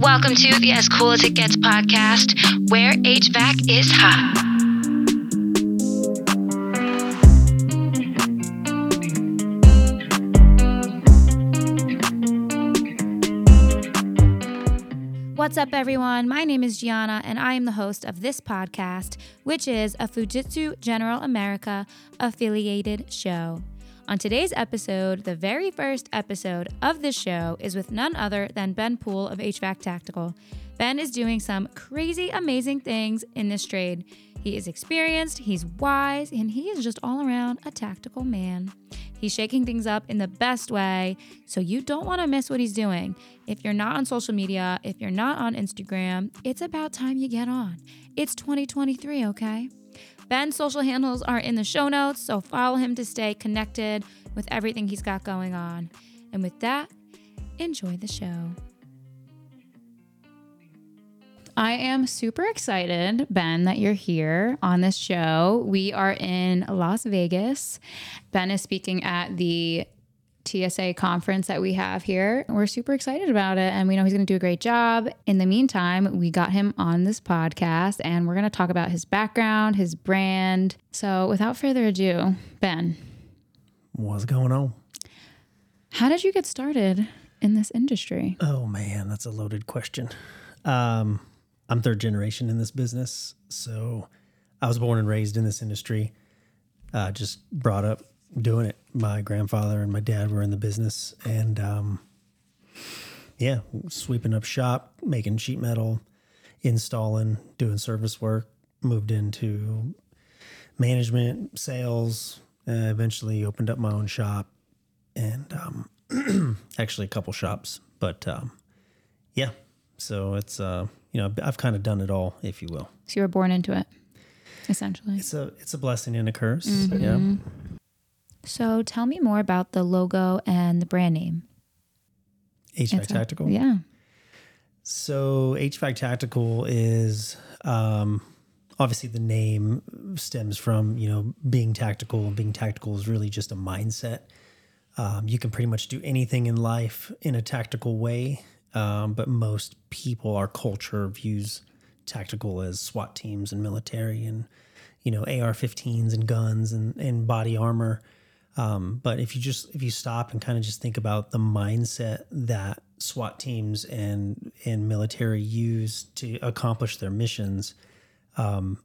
Welcome to the As Cool as It Gets podcast, where HVAC is hot. What's up, everyone? My name is Giana, and I am the host of this podcast, which is a Fujitsu General America affiliated show. On today's episode, the very first episode of this show is with none other than Ben Poole of HVAC Tactical. Ben is doing some crazy, amazing things in this trade. He is experienced, he's wise, and he is just all around a tactical man. He's shaking things up in the best way, so you don't want to miss what he's doing. If you're not on social media, if you're not on Instagram, it's about time you get on. It's 2023, okay? Ben's social handles are in the show notes, so follow him to stay connected with everything he's got going on. And with that, enjoy the show. I am super excited, Ben, that you're here on this show. We are in Las Vegas. Ben is speaking at the TSA conference that we have here. We're super excited about it and we know he's going to do a great job. In the meantime, we got him on this podcast and we're going to talk about his background, his brand. So, without further ado, Ben, What's going on? how did you get started in this industry? Oh man, that's a loaded question. Um, I'm third generation in this business, so I was born and raised in this industry. Uh, just brought up doing it. My grandfather and my dad were in the business, and um, yeah, sweeping up shop, making sheet metal, installing, doing service work. Moved into management, sales. Uh, eventually, opened up my own shop, and um, actually a couple shops. But um, yeah, so it's uh, you know I've kind of done it all, if you will. So, you were born into it, essentially. It's a it's a blessing and a curse. Yeah. So, tell me more about the logo and the brand name. HVAC It's a- Tactical. Yeah. So HVAC Tactical is um, obviously the name stems from you know being tactical, and being tactical is really just a mindset. Um, you can pretty much do anything in life in a tactical way, um, but most people, our culture views tactical as SWAT teams and military and you know AR-15s and guns and, and body armor. Um, but if you just if you stop and kind of just think about the mindset that SWAT teams and and military use to accomplish their missions, um,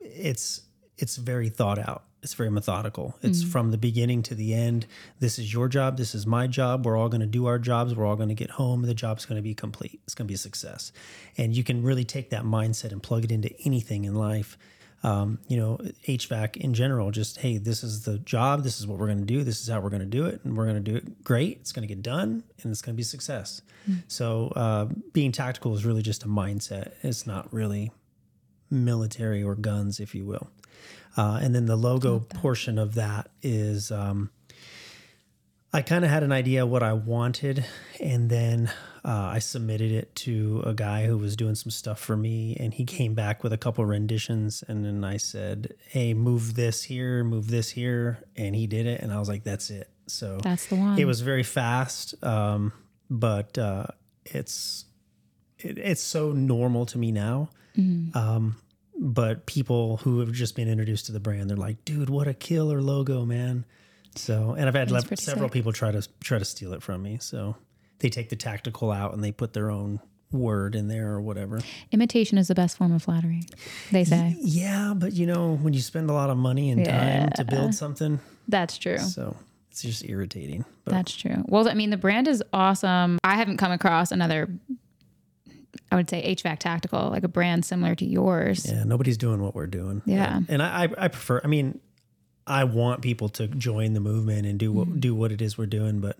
it's it's very thought out. It's very methodical. It's from the beginning to the end. This is your job. This is my job. We're all going to do our jobs. We're all going to get home. The job's going to be complete. It's going to be a success. And you can really take that mindset and plug it into anything in life um, you know, HVAC in general, just, hey, this is the job. This is what we're going to do. This is how we're going to do it. And we're going to do it great. It's going to get done and it's going to be a success. So, uh, being tactical is really just a mindset. It's not really military or guns, if you will. Uh, and then the logo portion of that is, um, I kind of had an idea what I wanted, and then uh, I submitted it to a guy who was doing some stuff for me, and he came back with a couple renditions, and then I said, "Hey, move this here, move this here," and he did it, and I was like, "That's it." So That's the one. it was very fast, um, but uh, it's it, it's so normal to me now. Um, but people who have just been introduced to the brand, they're like, "Dude, what a killer logo, man!" So, and I've had le- several sick. people try to try to steal it from me. So they take the tactical out and they put their own word in there or whatever. Imitation is the best form of flattery, they say. Yeah, but you know, when you spend a lot of money and time to build something, That's true. so it's just irritating. But That's true. Well, I mean, the brand is awesome. I haven't come across another, I would say, HVAC tactical, like a brand similar to yours. Yeah, nobody's doing what we're doing. Yeah. and I, I, I prefer. I mean, I want people to join the movement and do what Mm-hmm. do what it is we're doing, but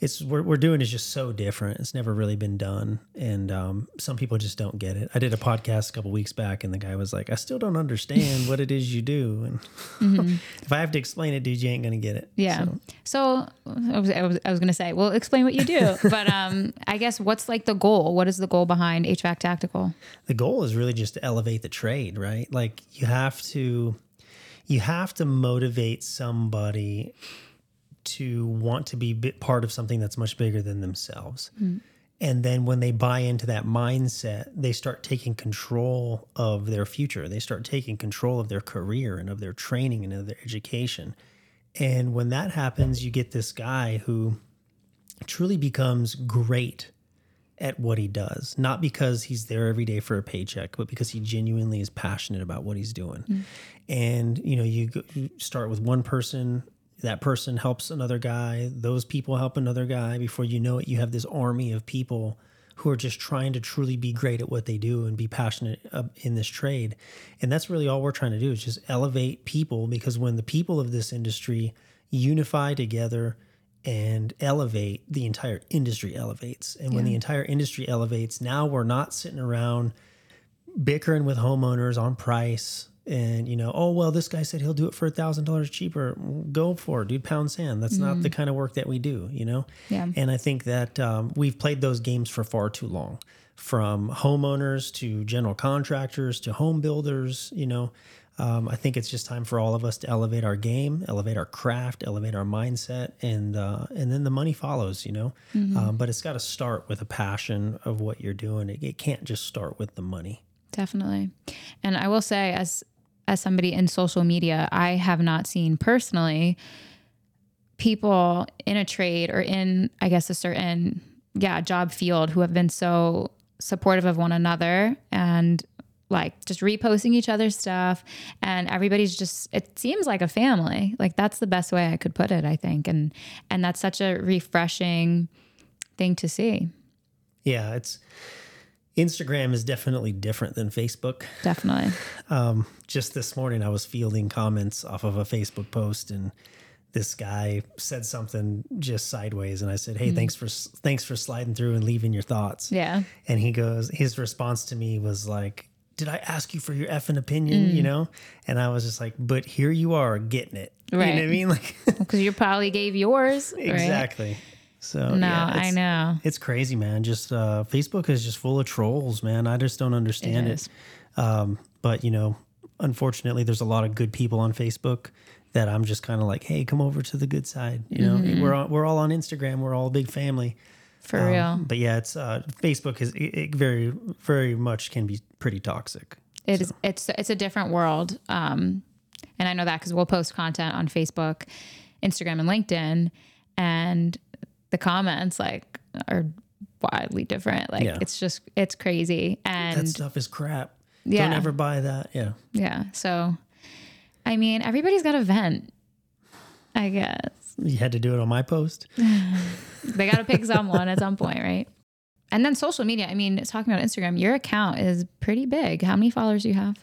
it's what we're doing is just so different. It's never really been done, and um, some people just don't get it. I did a podcast a couple weeks back, and the guy was like, "I still don't understand what it is you do," and if I have to explain it, dude, you ain't gonna get it. Mm-hmm. Yeah. So, So, I was, I was, I was going to say, well, explain what you do. but um, I guess what's like the goal? What is the goal behind HVAC Tactical? the goal is really just to elevate the trade, right? Like you have to you have to motivate somebody to want to be part of something that's much bigger than themselves. And then when they buy into that mindset, they start taking control of their future. They start taking control of their career and of their training and of their education. And when that happens, you get this guy who truly becomes great at what he does, not because he's there every day for a paycheck, but because he genuinely is passionate about what he's doing. Mm. And you know, you, go, you start with one person, that person helps another guy, those people help another guy. Before you know it, you have this army of people who are just trying to truly be great at what they do and be passionate uh, in this trade. And that's really all we're trying to do is just elevate people because when the people of this industry unify together and elevate, the entire industry elevates. And when the entire industry elevates, now we're not sitting around bickering with homeowners on price and you know oh well this guy said he'll do it for a thousand dollars cheaper go for it dude pound sand that's mm-hmm. not the mm-hmm. kind of work that we do you know yeah and i think that um, we've played those games for far too long from homeowners to general contractors to home builders you know um, I think it's just time for all of us to elevate our game, elevate our craft, elevate our mindset, and uh, and then the money follows, you know. Mm-hmm. Um, but it's got to start with a passion of what you're doing. It, it can't just start with the money. Definitely, and I will say, as as somebody in social media, I have not seen personally people in a trade or in, I guess, a certain yeah job field who have been so supportive of one another and like just reposting each other's stuff. And everybody's just it seems like a family. Like that's the best way i could put it i think. And and that's such a refreshing thing to see. Yeah it's instagram is definitely different than facebook definitely um, just this morning i was fielding comments off of a facebook post and this guy said something just sideways and I said, "Hey, mm-hmm. thanks for thanks for sliding through and leaving your thoughts." Yeah. And he goes his response to me was like, did I ask you for your effing opinion? Mm. You know? And I was just like, but here you are getting it. Right. You know what I mean? Like, because you probably gave yours. Exactly. Right? So, no, yeah, I know. It's crazy, man. Just, uh, Facebook is just full of trolls, man. I just don't understand it. it. Um, but, you know, unfortunately, there's a lot of good people on Facebook that I'm just kind of like, hey, come over to the good side. You know, mm-hmm. we're, we're all on Instagram, we're all a big family. For um, real. But yeah, it's uh, Facebook is it, it very very much can be pretty toxic. It so. is, It's it's a different world. Um, and I know that because we'll post content on Facebook, Instagram, and LinkedIn, and the comments like are wildly different. Like yeah. it's just it's crazy. And that stuff is crap. Yeah. Don't ever buy that. Yeah. Yeah. So, I mean, everybody's got a vent. I guess. You had to do it on my post. they got to pick someone at some point, right? And then social media. I mean, it's talking about Instagram, your account is pretty big. How many followers do you have?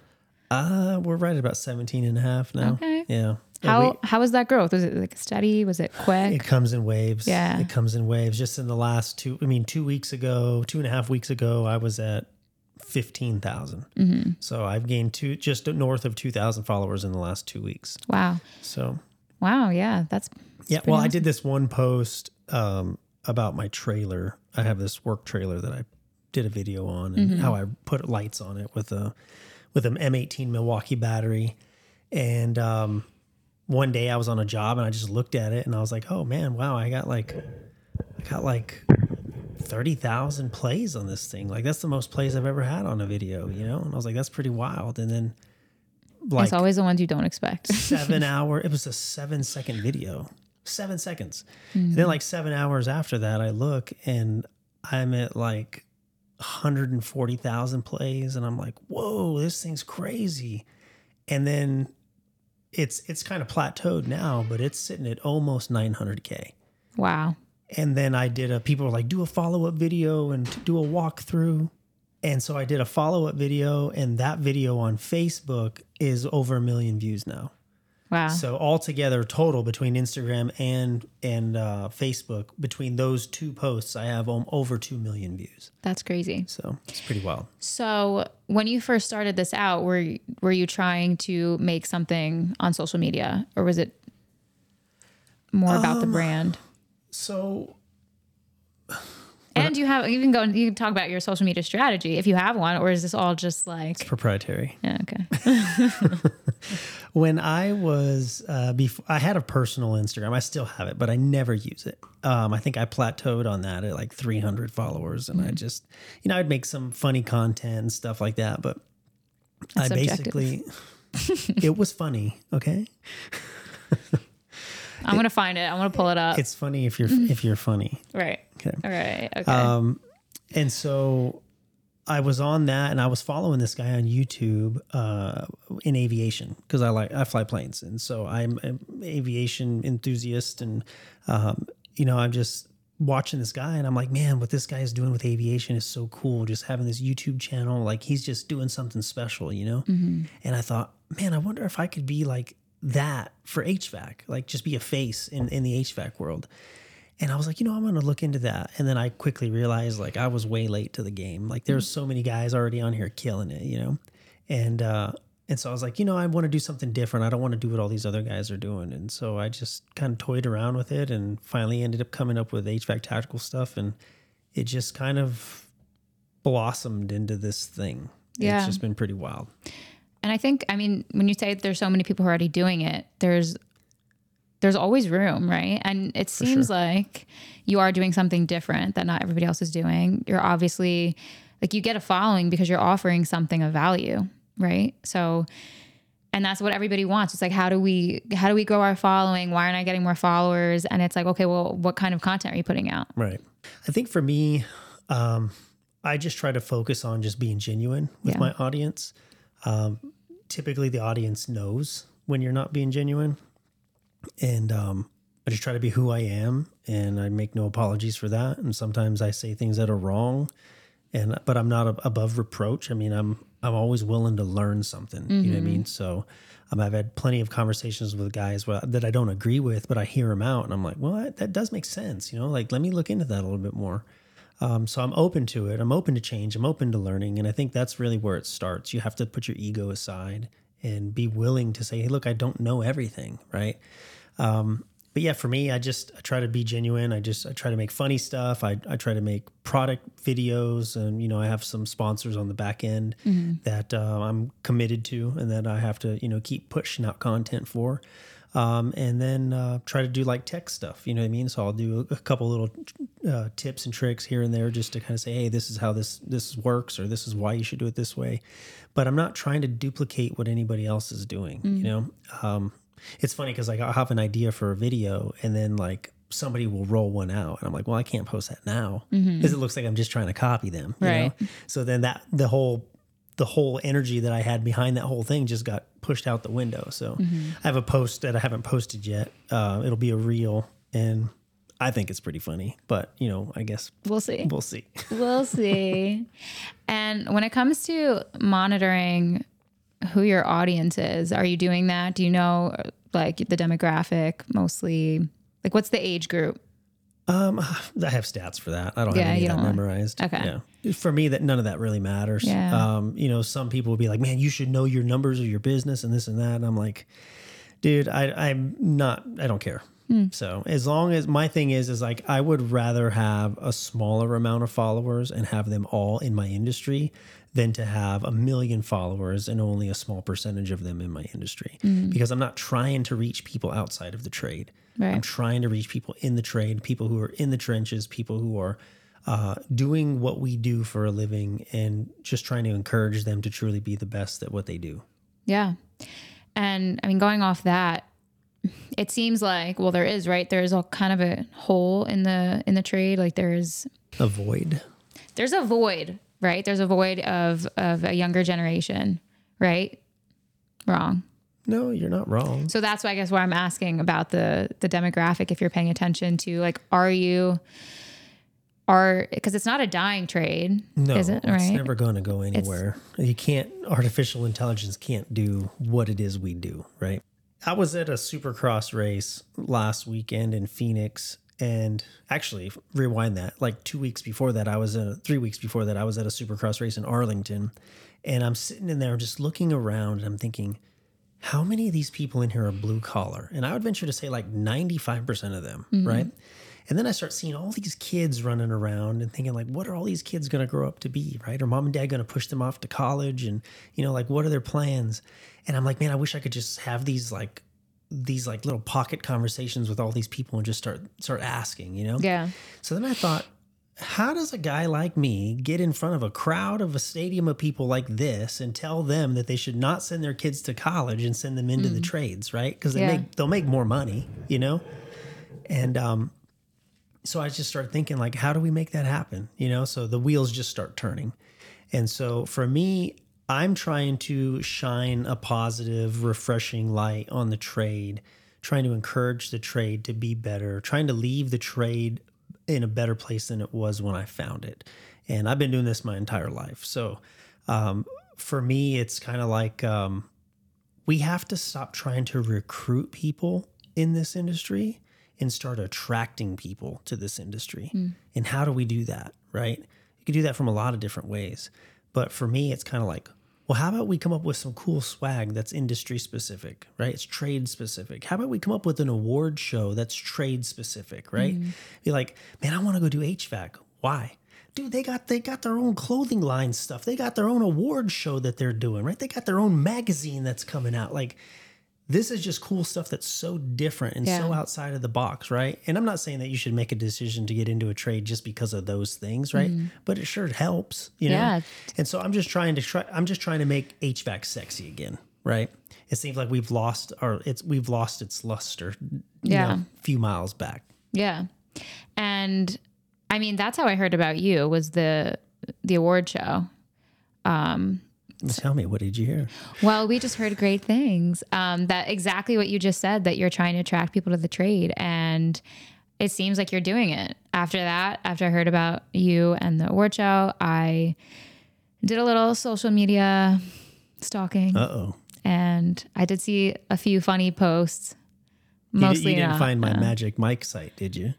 Uh, we're right at about 17 and a half now. Okay. Yeah. How we, how was that growth? Was it like steady? Was it quick? It comes in waves. Yeah. It comes in waves. Just in the last two, I mean, two weeks ago, two and a half weeks ago, I was at 15,000. Mm-hmm. So I've gained two, just north of 2,000 followers in the last two weeks. Wow. So, wow. Yeah. That's, yeah. Well, awesome. I did this one post um, about my trailer. I have this work trailer that I did a video on and mm-hmm. how I put lights on it with a with an M18 Milwaukee battery. And um, one day I was on a job and I just looked at it and I was like, "Oh man, wow! I got like I got like thirty thousand plays on this thing. Like that's the most plays I've ever had on a video, you know." And I was like, "That's pretty wild." And then like it's always the ones you don't expect. seven hour. It was a seven second video seven seconds. Mm-hmm. And then like seven hours after that, I look and I'm at like 140,000 plays, and I'm like, whoa, this thing's crazy. And then it's it's kind of plateaued now, but it's sitting at almost 900k. Wow. And then I did a people were like, do a follow up video and do a walkthrough. And so I did a follow up video, and that video on Facebook is over a million views now. Wow. So altogether, total between Instagram and and uh, Facebook, between those two posts, I have um, over two million views. That's crazy. So it's pretty wild. So when you first started this out, were were you trying to make something on social media, or was it more about um, the brand? So. And you have you can go and you can talk about your social media strategy if you have one, or is this all just like it's proprietary? Yeah, okay. when I was uh, before, I had a personal Instagram. I still have it, but I never use it. Um, I think I plateaued on that at like 300 followers, and I just, you know, I'd make some funny content and stuff like that. But That's I subjective. basically, it was funny. Okay, I'm gonna find it. I'm gonna pull it up. it's funny if you're if you're funny. right. Okay. All right. Okay. Um, and so I was on that, and I was following this guy on YouTube uh, in aviation because I like I fly planes, and so I'm an aviation enthusiast, and um, you know I'm just watching this guy, and I'm like, man, what this guy is doing with aviation is so cool. Just having this YouTube channel, like he's just doing something special, you know. And I thought, man, I wonder if I could be like that for HVAC, like just be a face in in the HVAC world. And I was like, you know, I'm going to look into that. And then I quickly realized like I was way late to the game. Like there's so many guys already on here killing it, you know? And, uh, and so I was like, you know, I want to do something different. I don't want to do what all these other guys are doing. And so I just kind of toyed around with it and finally ended up coming up with HVAC tactical stuff. And it just kind of blossomed into this thing. Yeah. It's just been pretty wild. And I think, I mean, when you say there's so many people who are already doing it, there's there's always room, right? And it seems like you are doing something different that not everybody else is doing. You're obviously like you get a following because you're offering something of value, right? So and that's what everybody wants. It's like how do we how do we grow our following? Why aren't I getting more followers? And it's like, okay, well, what kind of content are you putting out? Right. I think for me, um, I just try to focus on just being genuine with Yeah. my audience. Um, typically, the audience knows when you're not being genuine, and um, I just try to be who I am, and I make no apologies for that. And sometimes I say things that are wrong, and but I'm not above reproach. I mean, I'm I'm always willing to learn something. You know what I mean? So. Um, I've had plenty of conversations with guys where, that I don't agree with, but I hear them out, and I'm like, "Well, that, that does make sense." You know, like let me look into that a little bit more. Um, so I'm open to it. I'm open to change. I'm open to learning, and I think that's really where it starts. You have to put your ego aside and be willing to say, "Hey, look, I don't know everything." Right? Um, but yeah, for me, I just I try to be genuine. I just I try to make funny stuff. I, I try to make product videos, and you know I have some sponsors on the back end that uh, I'm committed to, and that I have to you know keep pushing out content for. Um, and then uh, try to do like tech stuff. You know what I mean? So I'll do a, couple little uh, tips and tricks here and there, just to kind of say, hey, this is how this this works, or this is why you should do it this way. But I'm not trying to duplicate what anybody else is doing. You know, um, it's funny because like I'll have an idea for a video, and then like somebody will roll one out, and I'm like, well, I can't post that now because it looks like I'm just trying to copy them. you know? Right. So then that the whole the whole energy that I had behind that whole thing just got pushed out the window. So I have a post that I haven't posted yet. Uh, it'll be a reel, and I think it's pretty funny. But you know, I guess We'll see. we'll see. We'll see. and when it comes to monitoring who your audience is, are you doing that? Do you know like the demographic mostly? Like what's the age group? Um, I have stats for that. I don't Yeah, have any of that memorized. Okay. Yeah. For me, that none of that really matters. Yeah. Um, you know, some people will be like, "Man, you should know your numbers of your business and this and that." And I'm like, dude, I, I'm not. I don't care. Hmm. So as long as my thing is, is like I would rather have a smaller amount of followers and have them all in my industry than to have a million followers and only a small percentage of them in my industry Hmm. because I'm not trying to reach people outside of the trade. Right. I'm trying to reach people in the trade, people who are in the trenches, people who are uh, doing what we do for a living, and just trying to encourage them to truly be the best at what they do. Yeah. And I mean, going off that, it seems like well, there is right. There is a kind of a hole in the in the trade. Like there is a void. there's a void, right? There's a void of of a younger generation, right? Wrong. No, you're not wrong. So that's why I guess why I'm asking about the the demographic. If you're paying attention to like, are you are because it's not a dying trade, No, is it it's never going to go anywhere. You can't. Artificial intelligence can't do what it is we do, right? I was at a Supercross race last weekend in Phoenix, and actually, rewind that. Like two weeks before that, I was in. A, three weeks before that, I was at a Supercross race in Arlington, and I'm sitting in there just looking around, and I'm thinking, how many of these people in here are blue collar? And I would venture to say like 95% of them, mm-hmm. right? And then I start seeing all these kids running around and thinking like, what are all these kids going to grow up to be, right? Or mom and dad going to push them off to college, and you know, like, what are their plans? And I'm like, man, I wish I could just have these like these like little pocket conversations with all these people and just start start asking, you know? Yeah. So then I thought, how does a guy like me get in front of a crowd of a stadium of people like this and tell them that they should not send their kids to college and send them into the trades, right? Because they Yeah. make they'll make more money, you know. And um, so I just started thinking like, how do we make that happen? You know, so the wheels just start turning. And so for me, I'm trying to shine a positive, refreshing light on the trade, trying to encourage the trade to be better, trying to leave the trade in a better place than it was when I found it. And I've been doing this my entire life. So um, for me, it's kind of like um, we have to stop trying to recruit people in this industry and start attracting people to this industry. And how do we do that? Right? You can do that from a lot of different ways. But for me, it's kind of like, well, how about we come up with some cool swag that's industry specific, right? It's trade specific. How about we come up with an award show that's trade specific, right? Mm-hmm. Be like, man, I want to go do HVAC. Why? Dude, they got they got their own clothing line stuff. They got their own award show that they're doing, right? They got their own magazine that's coming out. Like this is just cool stuff that's so different and so outside of the box, right? And I'm not saying that you should make a decision to get into a trade just because of those things, right? Mm-hmm. But it sure helps, you know. Yeah. And so I'm just trying to try. I'm just trying to make HVAC sexy again, right? It seems like we've lost our it's we've lost its luster, you Yeah. know, a few miles back. Yeah. And I mean, that's how I heard about you was the the award show. Um, Tell me, what did you hear? Well, we just heard great things. Um, that exactly what you just said that you're trying to attract people to the trade, and it seems like you're doing it. After that, after I heard about you and the award show, I did a little social media stalking, Uh oh. and I did see a few funny posts. You, di- Mostly you didn't not, find my uh, Magic Mike site, did you?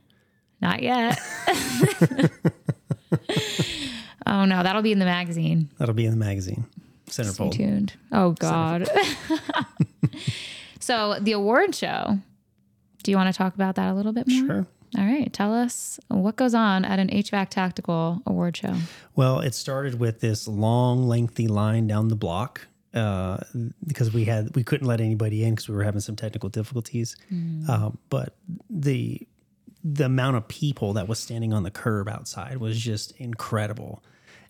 Not yet. oh no, that'll be in the magazine. That'll be in the magazine. Stay Centerfold. tuned. Oh God. so the award show. Do you want to talk about that a little bit more? Sure. All right. Tell us what goes on at an HVAC Tactical award show. Well, it started with this long, lengthy line down the block uh, because we had we couldn't let anybody in because we were having some technical difficulties. Um, but the the amount of people that was standing on the curb outside was just incredible.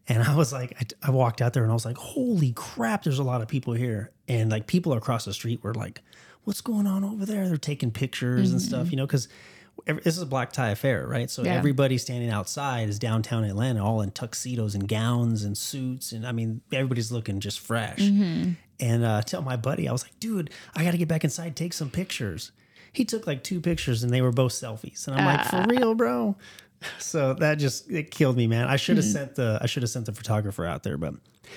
And I was like, I, I walked out there and I was like, holy crap, there's a lot of people here. And like people across the street were like, what's going on over there? They're taking pictures and stuff, mm-hmm. you know, because this is a black tie affair, right? So Yeah. everybody standing outside is downtown Atlanta, all in tuxedos and gowns and suits. And I mean, everybody's looking just fresh. Mm-hmm. And uh, tell my buddy, I was like, dude, I got to get back inside, take some pictures. He took like two pictures and they were both selfies. And I'm like, for ah. real, bro? So that just it killed me, man. I should have hmm. sent the I should have sent the photographer out there, but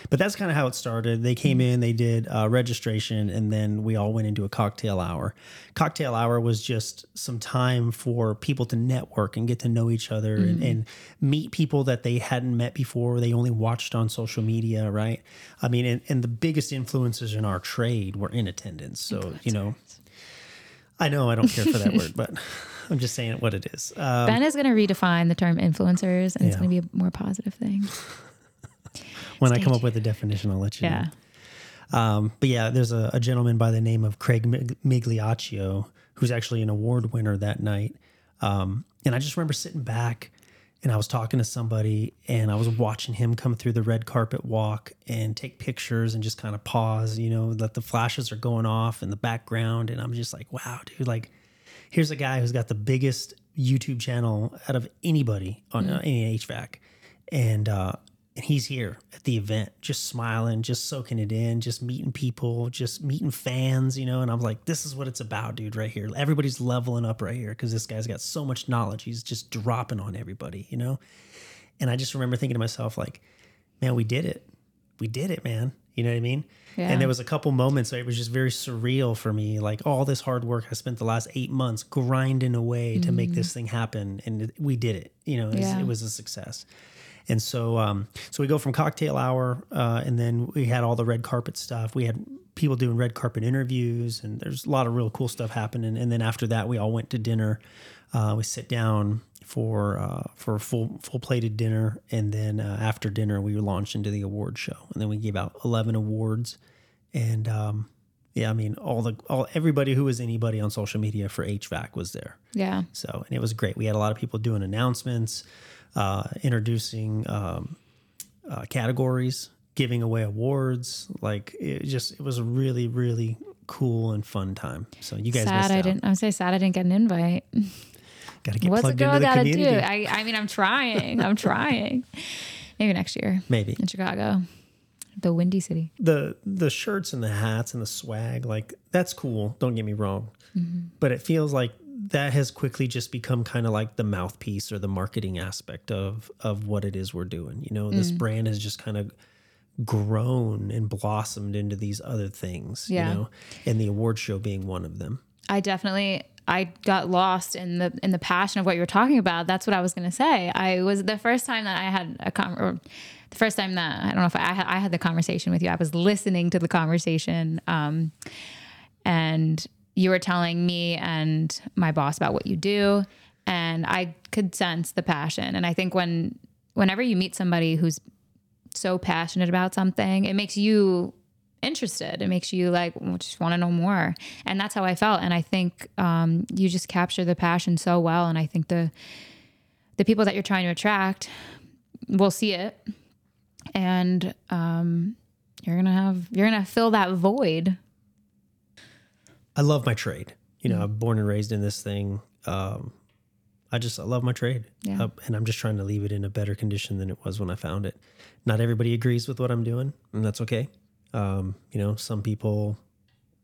but that's kind of how it started. They came hmm. in, they did uh, registration, and then we all went into a cocktail hour. Cocktail hour was just some time for people to network and get to know each other and, hmm. and meet people that they hadn't met before. They only watched on social media, right? I mean, and, and the biggest influencers in our trade were in attendance. So you know, I know I don't care for that word, but I'm just saying what it is. Uh, ben is going to redefine the term influencers, and it's going to be a more positive thing. when I Stay come up with a definition, I'll let you Yeah. know. Um, but yeah, there's a, a gentleman by the name of Craig Migliaccio who's actually an award winner that night. Um, and I just remember sitting back and I was talking to somebody and I was watching him come through the red carpet walk and take pictures and just kind of pause, you know, that the flashes are going off in the background. And I'm just like, wow, dude, like here's a guy who's got the biggest YouTube channel out of anybody on uh, any HVAC, and uh, and he's here at the event, just smiling, just soaking it in, just meeting people, just meeting fans, you know. And I'm like, this is what it's about, dude, right here. Everybody's leveling up right here because this guy's got so much knowledge. He's just dropping on everybody, you know. And I just remember thinking to myself, like, man, we did it. We did it, man. You know what I mean? Yeah. And there was a couple moments where it was just very surreal for me. Like all this hard work I spent the last eight months grinding away to make this thing happen, and we did it. You know, it was, Yeah. it was a success. And so, um, so we go from cocktail hour, uh, and then we had all the red carpet stuff. We had people doing red carpet interviews, and there's a lot of real cool stuff happening. And then after that, we all went to dinner. Uh, we sit down for uh, for a full full plated dinner, and then uh, after dinner we launched into the award show, and then we gave out eleven awards, and um, yeah, I mean all the all everybody who was anybody on social media for HVAC was there. Yeah. So and it was great. We had a lot of people doing announcements, uh, introducing um, uh, categories, giving away awards. Like it just it was a really really cool and fun time. So you guys sad I out. didn't. I'm say sad I didn't get an invite. Got to get What's a girl into the gotta do? I, I mean, I'm trying. I'm trying. Maybe next year Maybe in Chicago, the Windy City. the the shirts and the hats and the swag like that's cool. Don't get me wrong, Mm-hmm. but it feels like that has quickly just become kind of like the mouthpiece or the marketing aspect of of what it is we're doing. You know, Mm. this brand has just kind of grown and blossomed into these other things. Yeah. You know, and the award show being one of them. I definitely I got lost in the in the passion of what you were talking about. That's what I was going to say. I was the first time that I had a con the first time that I don't know if I had, I had the conversation with you. I was listening to the conversation, um, and you were telling me and my boss about what you do, and I could sense the passion. And I think when whenever you meet somebody who's so passionate about something, it makes you interested. It makes you like well, just want to know more, and that's how I felt. And I think um, you just capture the passion so well. And I think the the people that you're trying to attract will see it, and um, you're gonna have you're gonna fill that void. I love my trade. You know, I'm born and raised in this thing. Um, I just I love my trade, Yeah. Uh, and I'm just trying to leave it in a better condition than it was when I found it. Not everybody agrees with what I'm doing, and that's okay. Um, you know, some people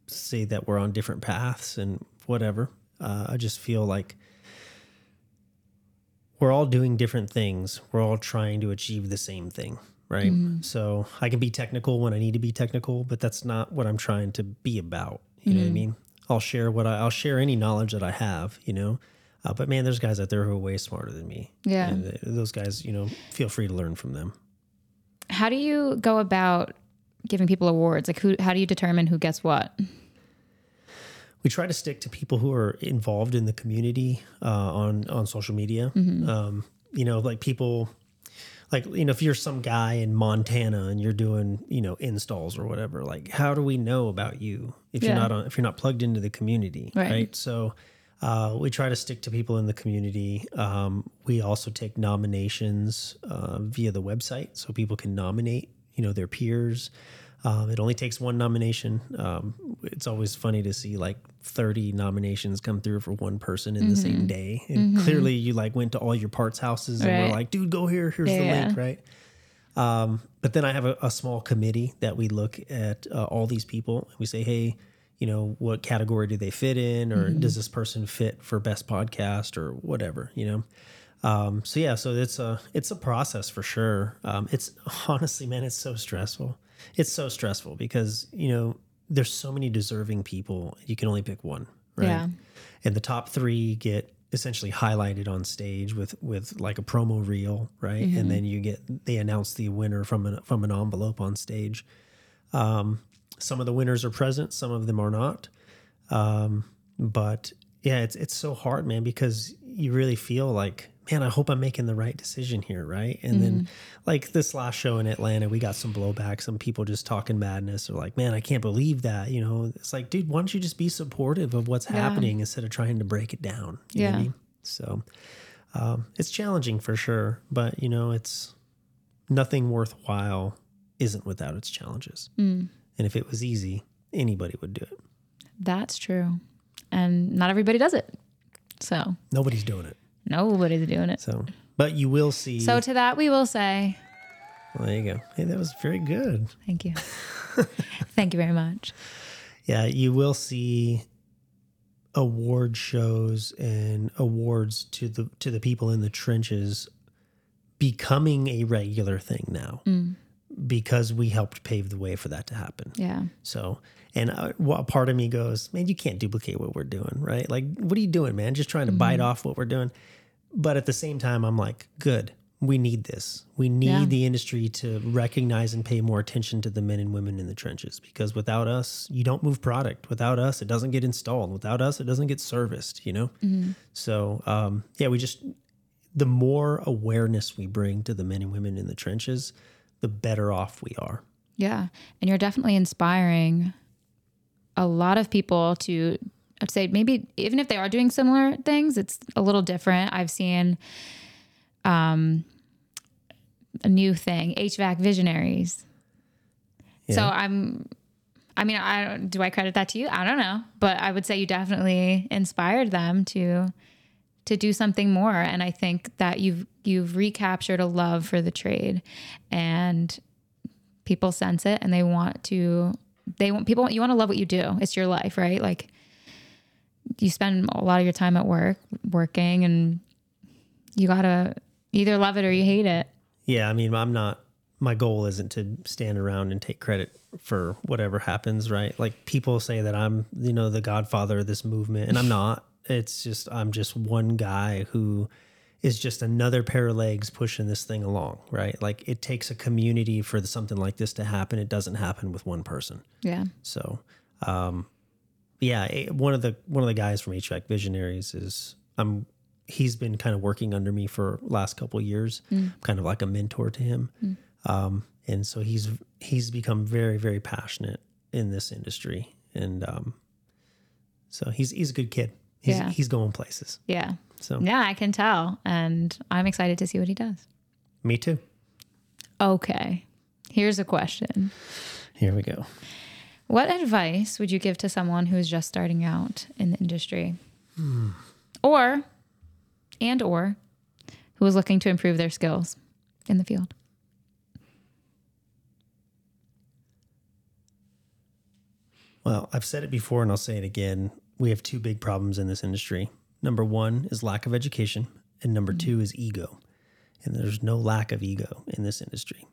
say that we're on different paths and whatever. Uh, I just feel like we're all doing different things. We're all trying to achieve the same thing, right? So I can be technical when I need to be technical, but that's not what I'm trying to be about. You know what I mean? I'll share what I, I'll share any knowledge that I have, you know. Uh, but man, there's guys out there who are way smarter than me. Yeah. And th- those guys, you know, feel free to learn from them. How do you go about giving people awards? Like who? How do you determine who gets what? we try to stick to people who are involved in the community uh, on on social media. Um, you know, like people, like you know, if you're some guy in Montana and you're doing you know installs or whatever, like how do we know about you if Yeah. you're not on if you're not plugged into the community, Right. right? So. Uh, we try to stick to people in the community. Um, we also take nominations uh, via the website, so people can nominate, you know, their peers. Um, it only takes one nomination. Um, it's always funny to see like 30 nominations come through for one person in the same day. And clearly you like went to all your parts houses and were like, dude, go here. Here's Yeah, the link, right? Um, but then I have a, a small committee that we look at uh, all these people and we say, hey, you know, what category do they fit in, or does this person fit for best podcast or whatever, you know? Um, so yeah, so it's a it's a process for sure. Um, it's honestly, man, it's so stressful. It's so stressful because you know there's so many deserving people. You can only pick one, right? Yeah. And the top three get essentially highlighted on stage with with like a promo reel, right? And then you get they announce the winner from an from an envelope on stage. Um, some of the winners are present, some of them are not. Um, but yeah, it's it's so hard, man, because you really feel like, man, I hope I'm making the right decision here, right? And then like this last show in Atlanta, we got some blowback, some people just talking madness or like, man, I can't believe that. You know, it's like, dude, why don't you just be supportive of what's happening instead of trying to break it down? You know what I Yeah. mean? So um, it's challenging for sure, but you know, it's nothing worthwhile isn't without its challenges. And if it was easy, anybody would do it. That's true, and not everybody does it. So Nobody's doing it. Nobody's doing it. So, but you will see. So to that we will say well, there you go. Hey, that was very good. thank you. thank you very much. Yeah, you will see award shows and awards to the to the people in the trenches becoming a regular thing now because we helped pave the way for that to happen. Yeah. So, and uh, what part of me goes, man, you can't duplicate what we're doing, right? Like, what are you doing, man? Just trying to bite off what we're doing. But at the same time, I'm like, good. We need this. We need Yeah. the industry to recognize and pay more attention to the men and women in the trenches because without us, you don't move product. Without us, it doesn't get installed. Without us, it doesn't get serviced, you know? So, um, yeah, we just, the more awareness we bring to the men and women in the trenches, the better off we are. Yeah. And you're definitely inspiring a lot of people to I'd say maybe even if they are doing similar things, it's a little different. I've seen um a new thing, HVAC visionaries. So I'm I mean, I don't do I credit that to you? I don't know, but I would say you definitely inspired them to to do something more and I think that you've you've recaptured a love for the trade and people sense it and they want to they want people you want to love what you do. It's your life, right? Like you spend a lot of your time at work working and you got to either love it or you hate it. Yeah, I mean, I'm not. My goal isn't to stand around and take credit for whatever happens, right? Like people say that I'm, you know, the godfather of this movement, and I'm not. It's just I'm just one guy who is just another pair of legs pushing this thing along, right? Like it takes a community for something like this to happen. It doesn't happen with one person. Yeah. So, um, yeah, eh, one of the one of the guys from HVAC Visionaries is I'm. He's been kind of working under me for last couple of years, kind of like a mentor to him, um, and so he's he's become very very passionate in this industry, and um, so he's he's a good kid. He's Yeah. he's going places. Yeah. So Yeah, I can tell and I'm excited to see what he does. me too. Okay. Here's a question. Here we go. What advice would you give to someone who's just starting out in the industry? Hmm. Or and or who is looking to improve their skills in the field? Well, I've said it before and I'll say it again. We have two big problems in this industry. Number one is lack of education, and number mm-hmm. two is ego. And there's no lack of ego in this industry.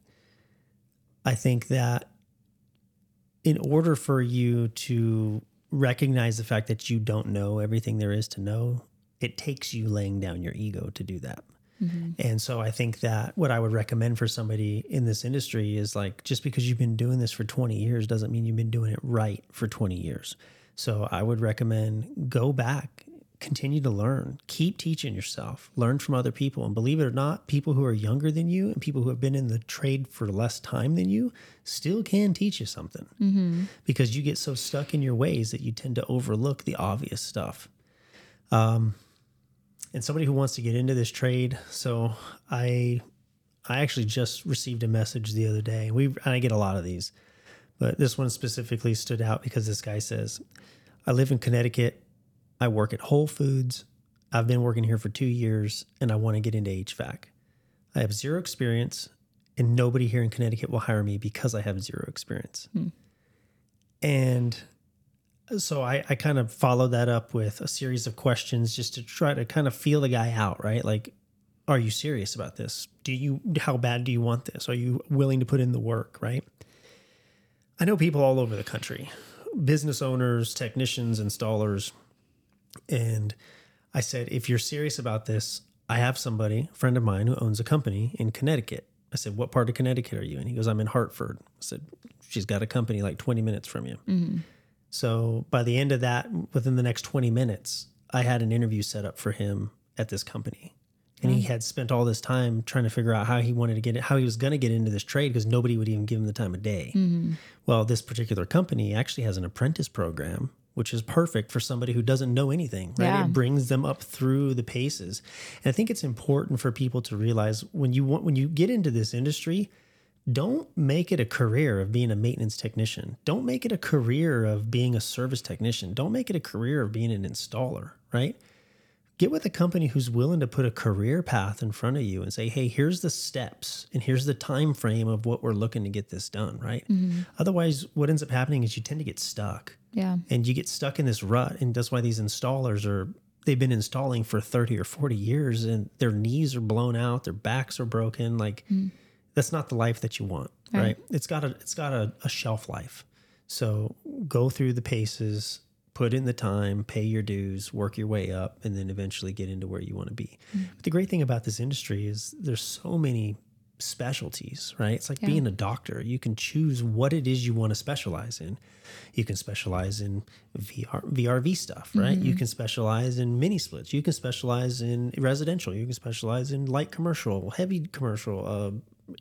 I think that in order for you to recognize the fact that you don't know everything there is to know, it takes you laying down your ego to do that. Mm-hmm. And so I think that what I would recommend for somebody in this industry is like just because you've been doing this for 20 years doesn't mean you've been doing it right for 20 years. So I would recommend go back, continue to learn, keep teaching yourself, learn from other people. And believe it or not, people who are younger than you and people who have been in the trade for less time than you still can teach you something mm-hmm. because you get so stuck in your ways that you tend to overlook the obvious stuff um, and somebody who wants to get into this trade. So I I actually just received a message the other day. We and I get a lot of these, but this one specifically stood out because this guy says, "I live in Connecticut. I work at Whole Foods. I've been working here for 2 years and I want to get into HVAC. I have zero experience and nobody here in Connecticut will hire me because I have zero experience." Hmm. And so I, I kind of followed that up with a series of questions just to try to kind of feel the guy out, right? Like, are you serious about this? Do you, how bad do you want this? Are you willing to put in the work, right? I know people all over the country, business owners, technicians, installers. And I said, if you're serious about this, I have somebody, a friend of mine, who owns a company in Connecticut. I said, What part of Connecticut are you? And he goes, I'm in Hartford. I said, She's got a company like 20 minutes from you. Mm-hmm. So by the end of that, within the next 20 minutes, I had an interview set up for him at this company. And he had spent all this time trying to figure out how he wanted to get it, how he was going to get into this trade because nobody would even give him the time of day. Mm-hmm. Well, this particular company actually has an apprentice program, which is perfect for somebody who doesn't know anything, right? Yeah. It brings them up through the paces. And I think it's important for people to realize when you want, when you get into this industry, don't make it a career of being a maintenance technician. Don't make it a career of being a service technician. Don't make it a career of being an installer, right? Get with a company who's willing to put a career path in front of you and say, "Hey, here's the steps and here's the time frame of what we're looking to get this done," right? Mm-hmm. Otherwise, what ends up happening is you tend to get stuck Yeah. and you get stuck in this rut and that's why these installers are they've been installing for 30 or 40 years and their knees are blown out their backs are broken like hmm. that's not the life that you want right, Right. it's got a it's got a, a shelf life. So go through the paces put in the time pay your dues work your way up and then eventually get into where you want to be hmm. but the great thing about this industry is there's so many specialties, right? It's like Yeah. being a doctor. You can choose what it is you want to specialize in. You can specialize in VR, VRV stuff, right? You can specialize in mini splits. You can specialize in residential. You can specialize in light commercial, heavy commercial, uh,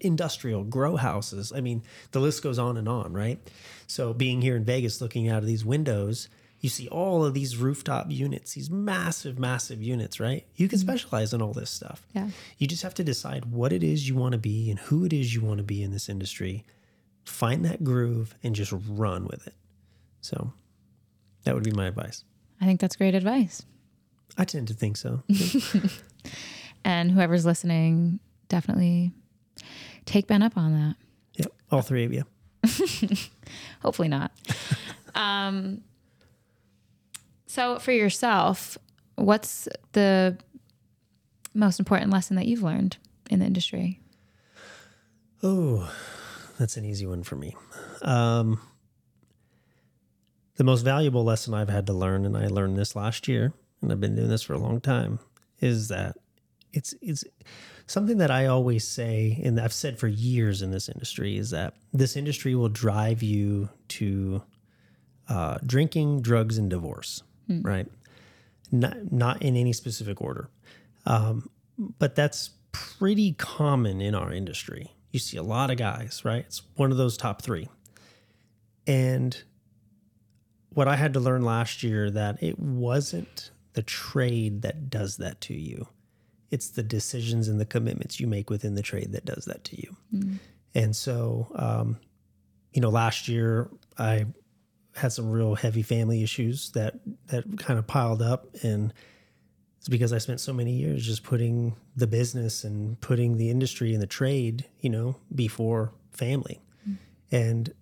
industrial, grow houses. I mean, the list goes on and on, right? So being here in Vegas, looking out of these windows, you see all of these rooftop units, these massive, massive units, right? You can specialize in all this stuff. Yeah. You just have to decide what it is you want to be and who it is you want to be in this industry. Find that groove and just run with it. So that would be my advice. I think that's great advice. I tend to think so. And whoever's listening, definitely take Ben up on that. yep. All three of you. Hopefully not. um, so, for yourself, what's the most important lesson that you've learned in the industry? Oh, that's an easy one for me. Um, the most valuable lesson I've had to learn, and I learned this last year, and I've been doing this for a long time, is that it's it's something that I always say, and I've said for years in this industry, is that this industry will drive you to uh, drinking, drugs, and divorce, right? Not not in any specific order, um, but that's pretty common in our industry. You see a lot of guys, right? It's one of those top three, and what I had to learn last year that it wasn't the trade that does that to you. It's the decisions and the commitments you make within the trade that does that to you. And so, um, you know, last year I had some real heavy family issues that that kind of piled up, and it's because I spent so many years just putting the business and putting the industry and the trade, you know, before family. And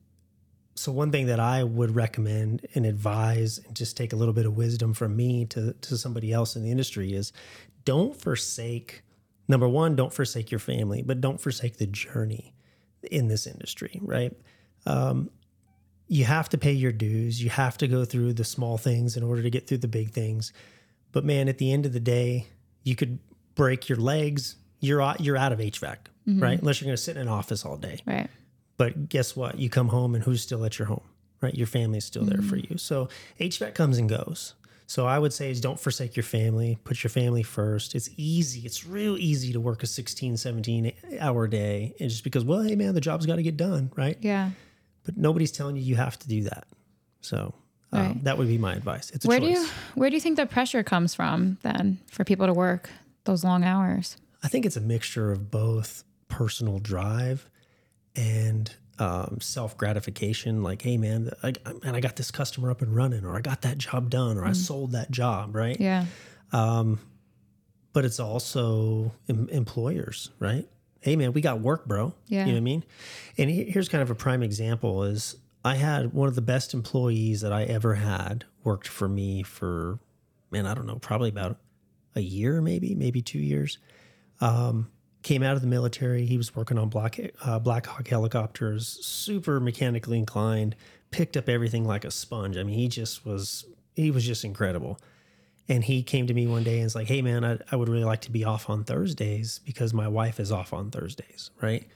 so one thing that I would recommend and advise and just take a little bit of wisdom from me to to somebody else in the industry is don't forsake number one, don't forsake your family, but don't forsake the journey in this industry, right? Um, you have to pay your dues. You have to go through the small things in order to get through the big things. But man, at the end of the day, you could break your legs. You're out, you're out of HVAC, mm-hmm. right? Unless you're going to sit in an office all day. Right. But guess what? You come home and who's still at your home, right? Your family's still there for mm-hmm. you. So HVAC comes and goes. So I would say is don't forsake your family. Put your family first. It's easy. It's real easy to work a 16, 17 hour day. And just because, well, hey man, the job's got to get done, right? Yeah. But nobody's telling you you have to do that. So um, Right. that would be my advice. It's a Where choice. do you where do you think the pressure comes from then for people to work those long hours? I think it's a mixture of both personal drive and um, self gratification. Like, hey, man, I, I- man, I got this customer up and running, or I got that job done, or I sold that job, right? Yeah. Um, But it's also em- employers, right? Hey, man, we got work, bro. Yeah. You know what I mean? And here's kind of a prime example is I had one of the best employees that I ever had worked for me for, man, I don't know, probably about a year, maybe, maybe two years. Um, came out of the military. He was working on Black uh, Black Hawk helicopters, super mechanically inclined. Picked up everything like a sponge. I mean, he just was he was just incredible. And he came to me one day and was like, "Hey, man, I, I would really like to be off on Thursdays because my wife is off on Thursdays, right?"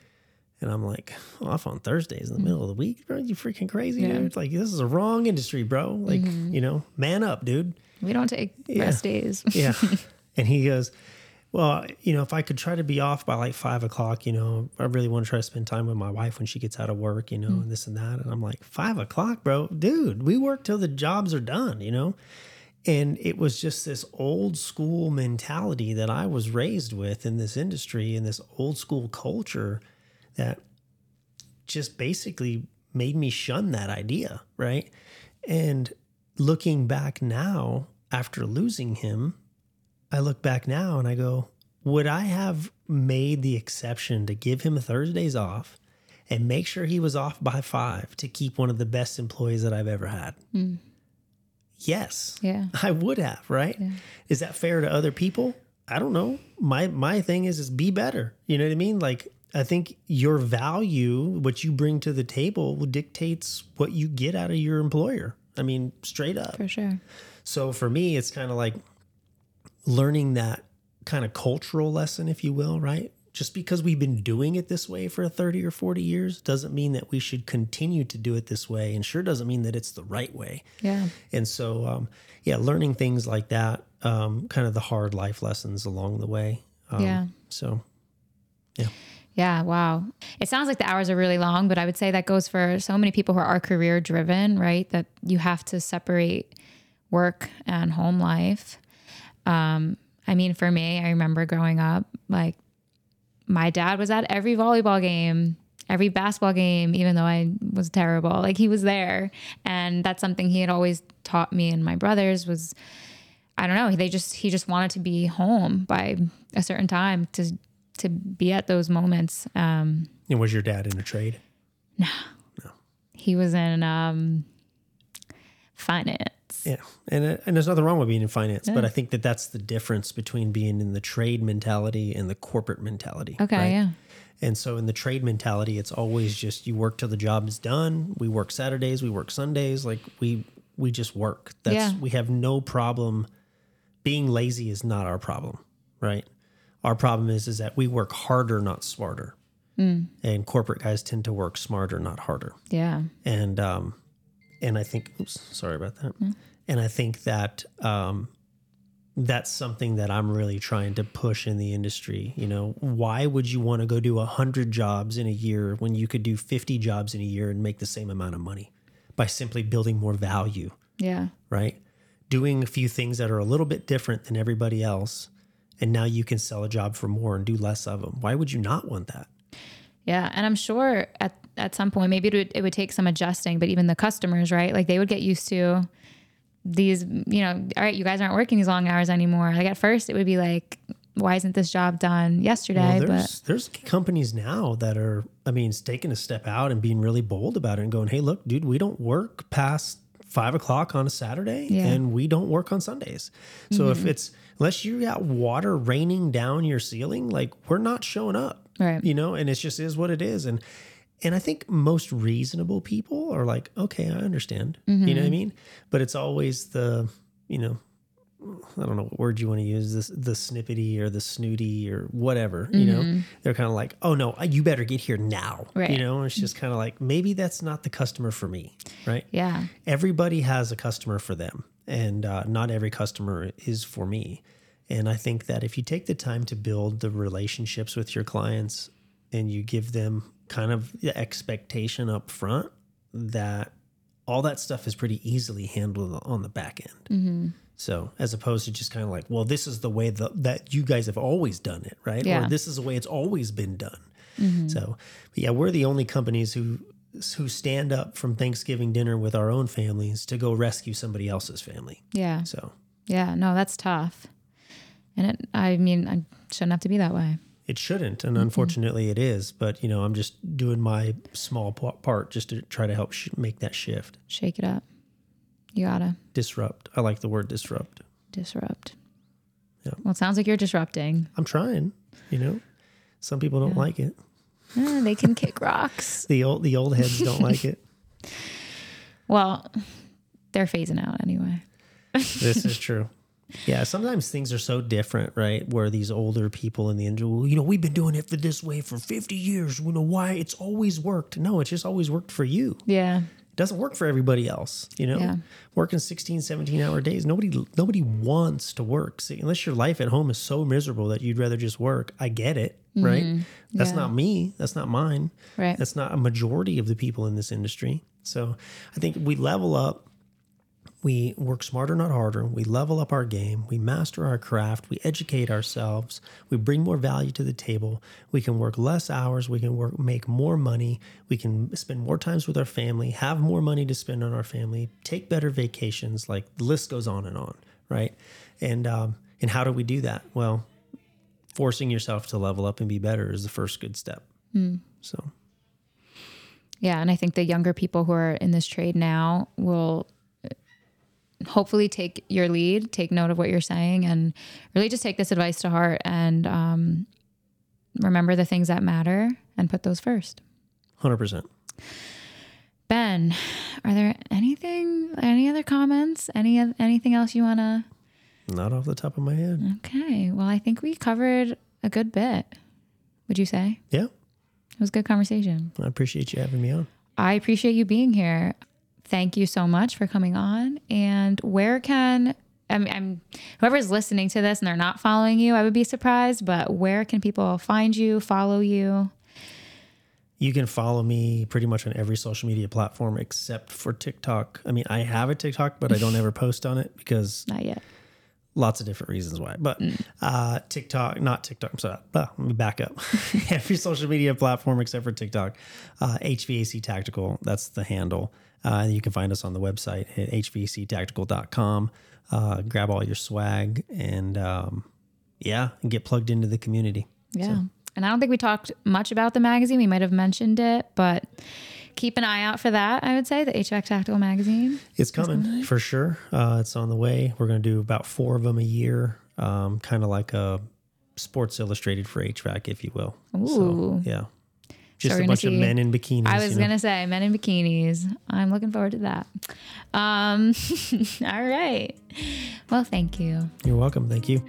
And I'm like, "Off on Thursdays in the middle of the week, bro? You freaking crazy, Yeah. dude! Like, this is a wrong industry, bro. Like, mm-hmm. you know, man up, dude." We don't take rest days. Yeah. and he goes, Well, you know, if I could try to be off by like five o'clock, you know, I really want to try to spend time with my wife when she gets out of work, you know, mm. and this and that. And I'm like, Five o'clock, bro? Dude, we work till the jobs are done, you know? And it was just this old school mentality that I was raised with in this industry and this old school culture that just basically made me shun that idea, right? And looking back now after losing him, I look back now and I go, would I have made the exception to give him Thursdays off and make sure he was off by five to keep one of the best employees that I've ever had? Mm. Yes. Yeah. I would have, right? Is that fair to other people? I don't know. My my thing is is be better. You know what I mean? Like I think your value, what you bring to the table, dictates what you get out of your employer. I mean, straight up. For sure. So for me, it's kind of like learning that kind of cultural lesson, if you will, right? Just because we've been doing it this way for 30 or 40 years doesn't mean that we should continue to do it this way and sure doesn't mean that it's the right way Yeah. and so um, yeah learning things like that um, kind of the hard life lessons along the way um, Yeah. so Yeah, yeah, wow. It sounds like the hours are really long, but I would say that goes for so many people who are career driven, right? That you have to separate work and home life. Um, I mean, for me, I remember growing up, like my dad was at every volleyball game, every basketball game, even though I was terrible. Like he was there. And that's something he had always taught me and my brothers was I don't know, they just he just wanted to be home by a certain time to to be at those moments. Um and was your dad in a trade No, no, he was in um finance. Yeah, and uh, and there's nothing wrong with being in finance, but I think that that's the difference between being in the trade mentality and the corporate mentality. Okay, right? yeah. And so in the trade mentality, it's always just you work till the job is done. We work Saturdays, we work Sundays, like we we just work. That's Yeah. we have no problem. Being lazy is not our problem, right? Our problem is is that we work harder, not smarter. Mm. And corporate guys tend to work smarter, not harder Yeah. and um, and I think, oops, sorry about that. And I think that um, that's something that I'm really trying to push in the industry. You know, why would you want to go do hundred jobs in a year when you could do 50 jobs in a year and make the same amount of money by simply building more value, Yeah. right? Doing a few things that are a little bit different than everybody else, and now you can sell a job for more and do less of them. Why would you not want that? Yeah, and I'm sure at at some point maybe it would it would take some adjusting, but even the customers, right? Like they would get used to these, you know, all right, you guys aren't working these long hours anymore. Like at first it would be like why isn't this job done yesterday? Well, but there's there's companies now that are, I mean, it's taking a step out and being really bold about it and going, hey, look, dude, we don't work past five o'clock on a Saturday Yeah. Mm-hmm. and we don't work on Sundays. So if it's unless you got water raining down your ceiling, like we're not showing up. Right. You know, and it just is what it is. And and I think most reasonable people are like, okay, I understand. You know Mm-hmm. what I mean? But it's always the, you know, I don't know what word you want to use this the snippety or the snooty or whatever you know they're kind of like oh no you better get here now Right. you know it's just kind of like maybe that's not the customer for me right yeah. everybody has a customer for them and uh, not every customer is for me and i think that if you take the time to build the relationships with your clients and you give them kind of the expectation up front that all that stuff is pretty easily handled on the back end mm-hmm. so as opposed to just kind of like well this is the way the, that you guys have always done it right Yeah. or this is the way it's always been done mm-hmm. so but yeah we're the only companies who who stand up from Thanksgiving dinner with our own families to go rescue somebody else's family. Yeah. So Yeah. No, that's tough. And it I mean, I shouldn't have to be that way. It shouldn't, and unfortunately it is. But you know, I'm just doing my small part just to try to help sh- make that shift, Shake it up. You gotta disrupt. I like the word disrupt. disrupt. Yeah. Well, it sounds like you're disrupting. I'm trying. You know, some people don't like it. Eh, they can kick rocks. The old the old heads don't like it. Well, they're phasing out anyway. This is true. Yeah, sometimes things are so different, right? Where these older people in the industry, well, you know, we've been doing it for this way for 50 years. We know why it's always worked. No, it's just always worked for you. Yeah. It doesn't work for everybody else, you know? Yeah. Working 16, 17 hour days. Nobody nobody wants to work. See, unless your life at home is so miserable that you'd rather just work. I get it, mm-hmm. right? That's Yeah. not me. That's not mine. Right. That's not a majority of the people in this industry. So I think we level up. We work smarter, not harder. We level up our game. We master our craft. We educate ourselves. We bring more value to the table. We can work less hours. We can work, make more money. We can spend more times with our family, have more money to spend on our family, take better vacations. Like the list goes on and on, right? And um, and how do we do that? Well, forcing yourself to level up and be better is the first good step. So Yeah, and I think the younger people who are in this trade now will hopefully take your lead, take note of what you're saying, and really just take this advice to heart and um, remember the things that matter and put those first. hundred percent. Ben, are there anything, any other comments, any anything else you want to? Not off the top of my head. Okay, well, I think we covered a good bit. would you say? Yeah. It was a good conversation. I appreciate you having me on. I appreciate you being here. Thank you so much for coming on. And where can I'm, I'm whoever's listening to this and they're not following you, I would be surprised. But where can people find you, follow you? You can follow me pretty much on every social media platform except for TikTok. I mean, I have a TikTok, but I don't ever post on it because Not yet. lots of different reasons why. But uh, TikTok, not TikTok. I'm sorry. Uh, let me back up. Every social media platform except for TikTok, uh, HVAC Tactical. That's the handle. Uh, and you can find us on the website at hvactactical.com. Uh, grab all your swag and um, yeah, and get plugged into the community. Yeah. And I don't think we talked much about the magazine. We might have mentioned it, but keep an eye out for that. I would say the HVAC Tactical magazine. It's coming for sure. Uh, it's on the way. We're going to do about four of them a year, um, kind of like a Sports Illustrated for HVAC, if you will. Ooh. So, yeah. Just we're a bunch of men in bikinis. I was you know? gonna say men in bikinis. I'm looking forward to that. Um, all right. Well, thank you. You're welcome. Thank you.